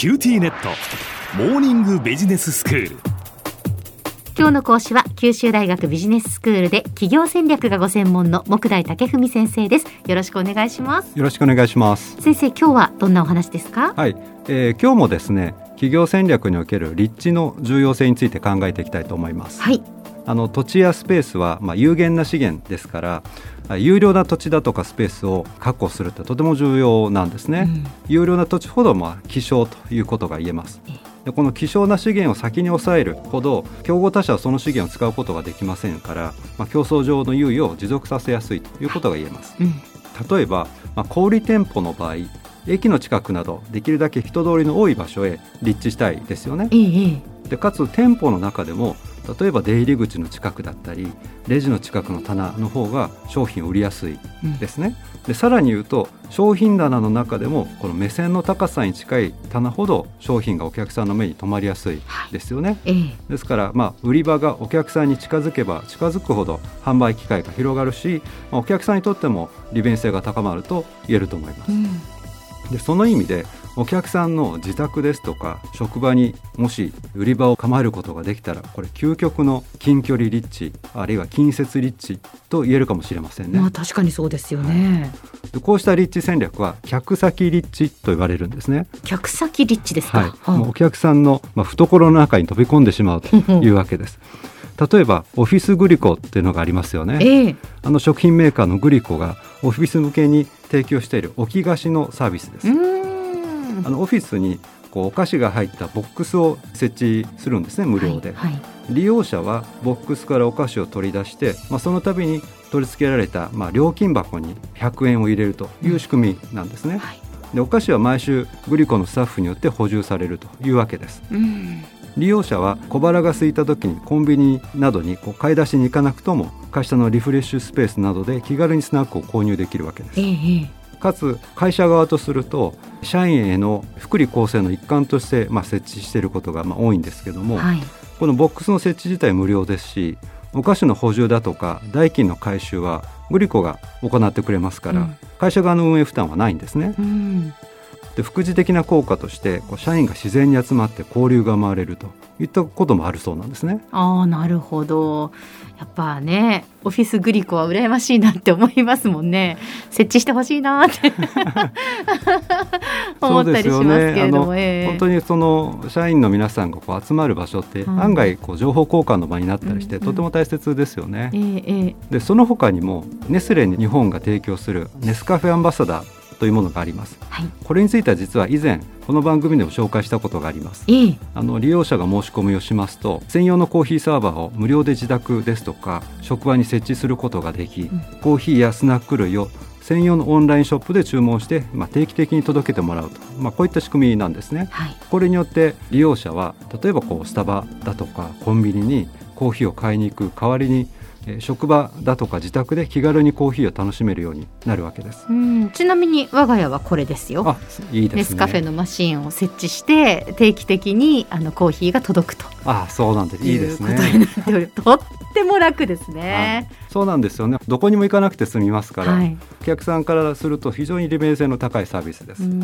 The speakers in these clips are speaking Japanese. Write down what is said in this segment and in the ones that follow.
QTnet。モーニングビジネススクール。今日の講師は九州大学ビジネススクールで企業戦略がご専門の目代武史先生です。よろしくお願いします。よろしくお願いします。先生今日はどんなお話ですか？はい、えー、今日もですね企業戦略における立地の重要性について考えていきたいと思います。はい。あの土地やスペースはまあ有限な資源ですから優良な土地だとかスペースを確保するってとても重要なんですね、うん、優良な土地ほどまあ希少ということが言えます。でこの希少な資源を先に抑えるほど競合他社はその資源を使うことができませんから、まあ、競争上の優位を持続させやすいということが言えます、うん、例えば、まあ、小売店舗の場合駅の近くなどできるだけ人通りの多い場所へ立地したいですよね、でかつ店舗の中でも例えば出入り口の近くだったりレジの近くの棚の方が商品を売りやすいですね、うん、でさらに言うと商品棚の中でもこの目線の高さに近い棚ほど商品がお客さんの目に留まりやすいですよね、はい、ですからまあ売り場がお客さんに近づけば近づくほど販売機会が広がるし、まあ、お客さんにとっても利便性が高まると言えると思います、うん、でその意味でお客さんの自宅ですとか職場にもし売り場を構えることができたらこれ究極の近距離立地あるいは近接立地と言えるかもしれませんね。まあ確かにそうですよね、はい、こうした立地戦略は客先立地と言われるんですね。客先立地ですか、はい、はあ、お客さんのまあ懐の中に飛び込んでしまうというわけです。例えばオフィスグリコっていうのがありますよね、えー、あの食品メーカーのグリコがオフィス向けに提供している置き菓子のサービスです。あのオフィスにこうお菓子が入ったボックスを設置するんですね無料で、はいはい、利用者はボックスからお菓子を取り出して、まあ、その度に取り付けられた、まあ、料金箱に100円を入れるという仕組みなんですね、はい、でお菓子は毎週グリコのスタッフによって補充されるというわけです、うん。利用者は小腹が空いた時にコンビニなどにこう買い出しに行かなくとも会社のリフレッシュスペースなどで気軽にスナックを購入できるわけです、ええ、かつ会社側とすると社員への福利厚生の一環として、まあ、設置していることがまあ多いんですけども、はい、このボックスの設置自体無料ですしお菓子の補充だとか代金の回収はグリコが行ってくれますから、うん、会社側の運営負担はないんですね。うんで副次的な効果としてこう社員が自然に集まって交流が生まれるといったこともあるそうなんですね。ああなるほど。やっぱねオフィスグリコは羨ましいなって思いますもんね。設置してほしいなって。思ったりしますけれども、ねえ。ー、本当にその社員の皆さんがこう集まる場所って案外こう情報交換の場になったりして、とても大切ですよね。うんうん、え。ー、でその他にもネスレに日本が提供するネスカフェアンバサダーというものがあります、はい、これについては実は以前この番組でも紹介したことがあります、あの利用者が申し込みをしますと専用のコーヒーサーバーを無料で自宅ですとか職場に設置することができ、うん、コーヒーやスナック類を専用のオンラインショップで注文して、まあ、定期的に届けてもらうと、まあ、こういった仕組みなんですね、はい、これによって利用者は例えばこうスタバだとかコンビニにコーヒーを買いに行く代わりに職場だとか自宅で気軽にコーヒーを楽しめるようになるわけです。ちなみに我が家はこれですよ。いいです、ね、ネスカフェのマシンを設置して定期的にあのコーヒーが届くと。あそうなんです。いいですね。とっても楽ですねそうなんですよね。どこにも行かなくて済みますから、はい、お客さんからすると非常に利便性の高いサービスです。こうい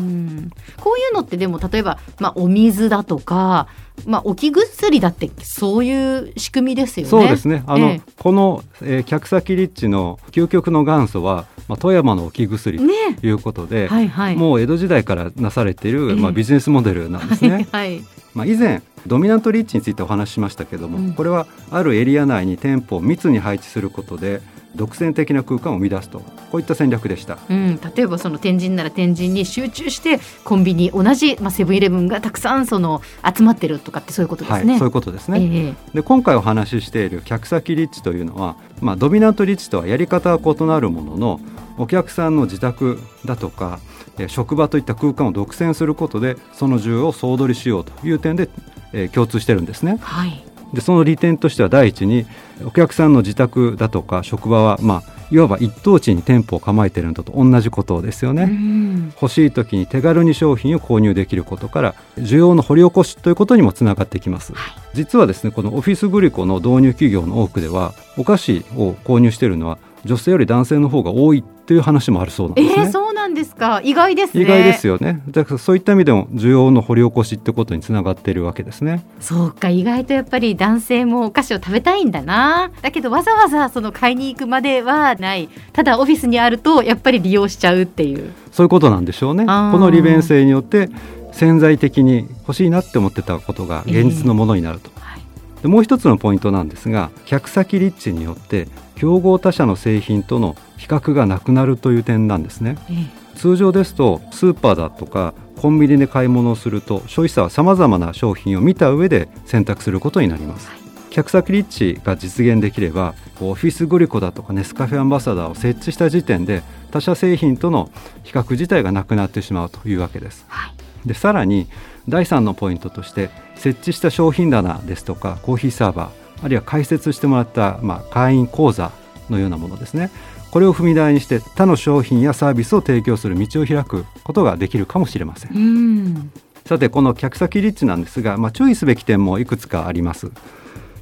うのってでも例えば、まあ、お水だとかまあ、置き薬だってそういう仕組みですよね。そうですね。あの、ええ、この、えー、客先立地の究極の元祖は、まあ、富山の置き薬ということで、ねはいはい、もう江戸時代からなされている、まあ、ビジネスモデルなんですね。はい、はい、まあ、以前ドミナント立地についてお話ししましたけども、うん、これはあるエリア内に店舗を密に配置することで独占的な空間を生み出すと。こういった戦略でした、うん、例えばその天神なら天神に集中してコンビニ同じまあセブンイレブンがたくさんその集まってるとかってそういうことですね、はい、そういうことですね、えー、で今回お話ししている客先立地というのは、まあ、ドミナント立地とはやり方は異なるもののお客さんの自宅だとか職場といった空間を独占することでその需要を総取りしようという点で、えー、共通してるんですね。はいでその利点としては第一にお客さんの自宅だとか職場は、まあ、いわば一等地に店舗を構えているのと同じことですよね。欲しい時に手軽に商品を購入できることから需要の掘り起こしということにもつながってきます。はい、実はですねこのオフィスグリコの導入企業の多くではお菓子を購入しているのは女性より男性の方が多いという話もあるそうなんですね。えー、そうなんですか。意外ですね。意外ですよね。だからそういった意味でも需要の掘り起こしってことにつながっているわけですね。そうか意外とやっぱり男性もお菓子を食べたいんだな。だけどわざわざその買いに行くまではない。ただオフィスにあるとやっぱり利用しちゃうっていう。そういうことなんでしょうね。この利便性によって潜在的に欲しいなって思ってたことが現実のものになると、はい。でもう一つのポイントなんですが客先立地によって競合他社の製品との比較がなくなるという点なんですね。ええ。通常ですとスーパーだとかコンビニで買い物をすると消費者はさまざまな商品を見た上で選択することになります、客先立地が実現できればオフィスグリコだとかネスカフェアンバサダーを設置した時点で他社製品との比較自体がなくなってしまうというわけです。はい。でさらに第3のポイントとして設置した商品棚ですとかコーヒーサーバーあるいは開設してもらった、まあ、会員講座のようなものですねこれを踏み台にして他の商品やサービスを提供する道を開くことができるかもしれません。うん。さてこの客先立地なんですが、まあ、注意すべき点もいくつかあります。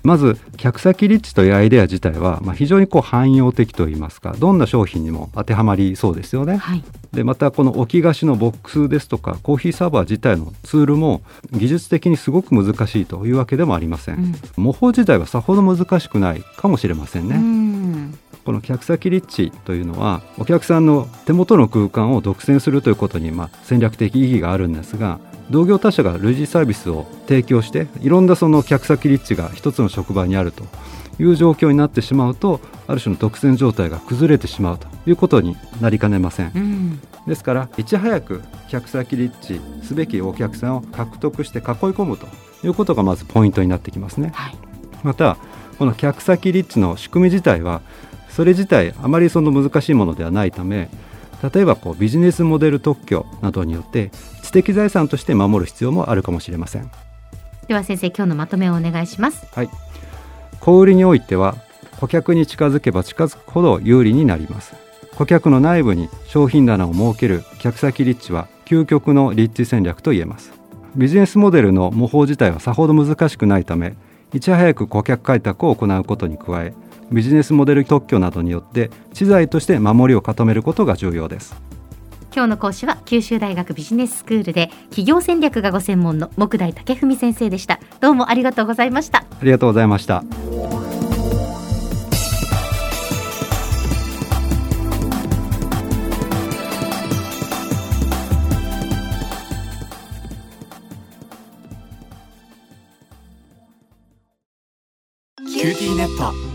まず客先立地というアイデア自体は、まあ、非常にこう汎用的といいますかどんな商品にも当てはまりそうですよね。はい。でまたこの置き菓子のボックスですとかコーヒーサーバー自体のツールも技術的にすごく難しいというわけでもありません、うん。模倣自体はさほど難しくないかもしれませんね、うんこの客先立地というのはお客さんの手元の空間を独占するということにまあ戦略的意義があるんですが同業他社が類似サービスを提供していろんなその客先立地が一つの職場にあるという状況になってしまうとある種の独占状態が崩れてしまうということになりかねませんうん。ですからいち早く客先立地すべきお客さんを獲得して囲い込むということがまずポイントになってきますね。はい。またこの客先立地の仕組み自体はそれ自体あまりその難しいものではないため例えばこうビジネスモデル特許などによって知的財産として守る必要もあるかもしれません。では先生今日のまとめをお願いします。はい。小売りにおいては顧客に近づけば近づくほど有利になります。顧客の内部に商品棚を設ける客先立地は究極の立地戦略と言えます。ビジネスモデルの模倣自体はさほど難しくないためいち早く顧客開拓を行うことに加えビジネスモデル特許などによって知財として守りを固めることが重要です。今日の講師は九州大学ビジネススクールで企業戦略がご専門の木大武文先生でした。どうもありがとうございました。ありがとうございました。 QTnet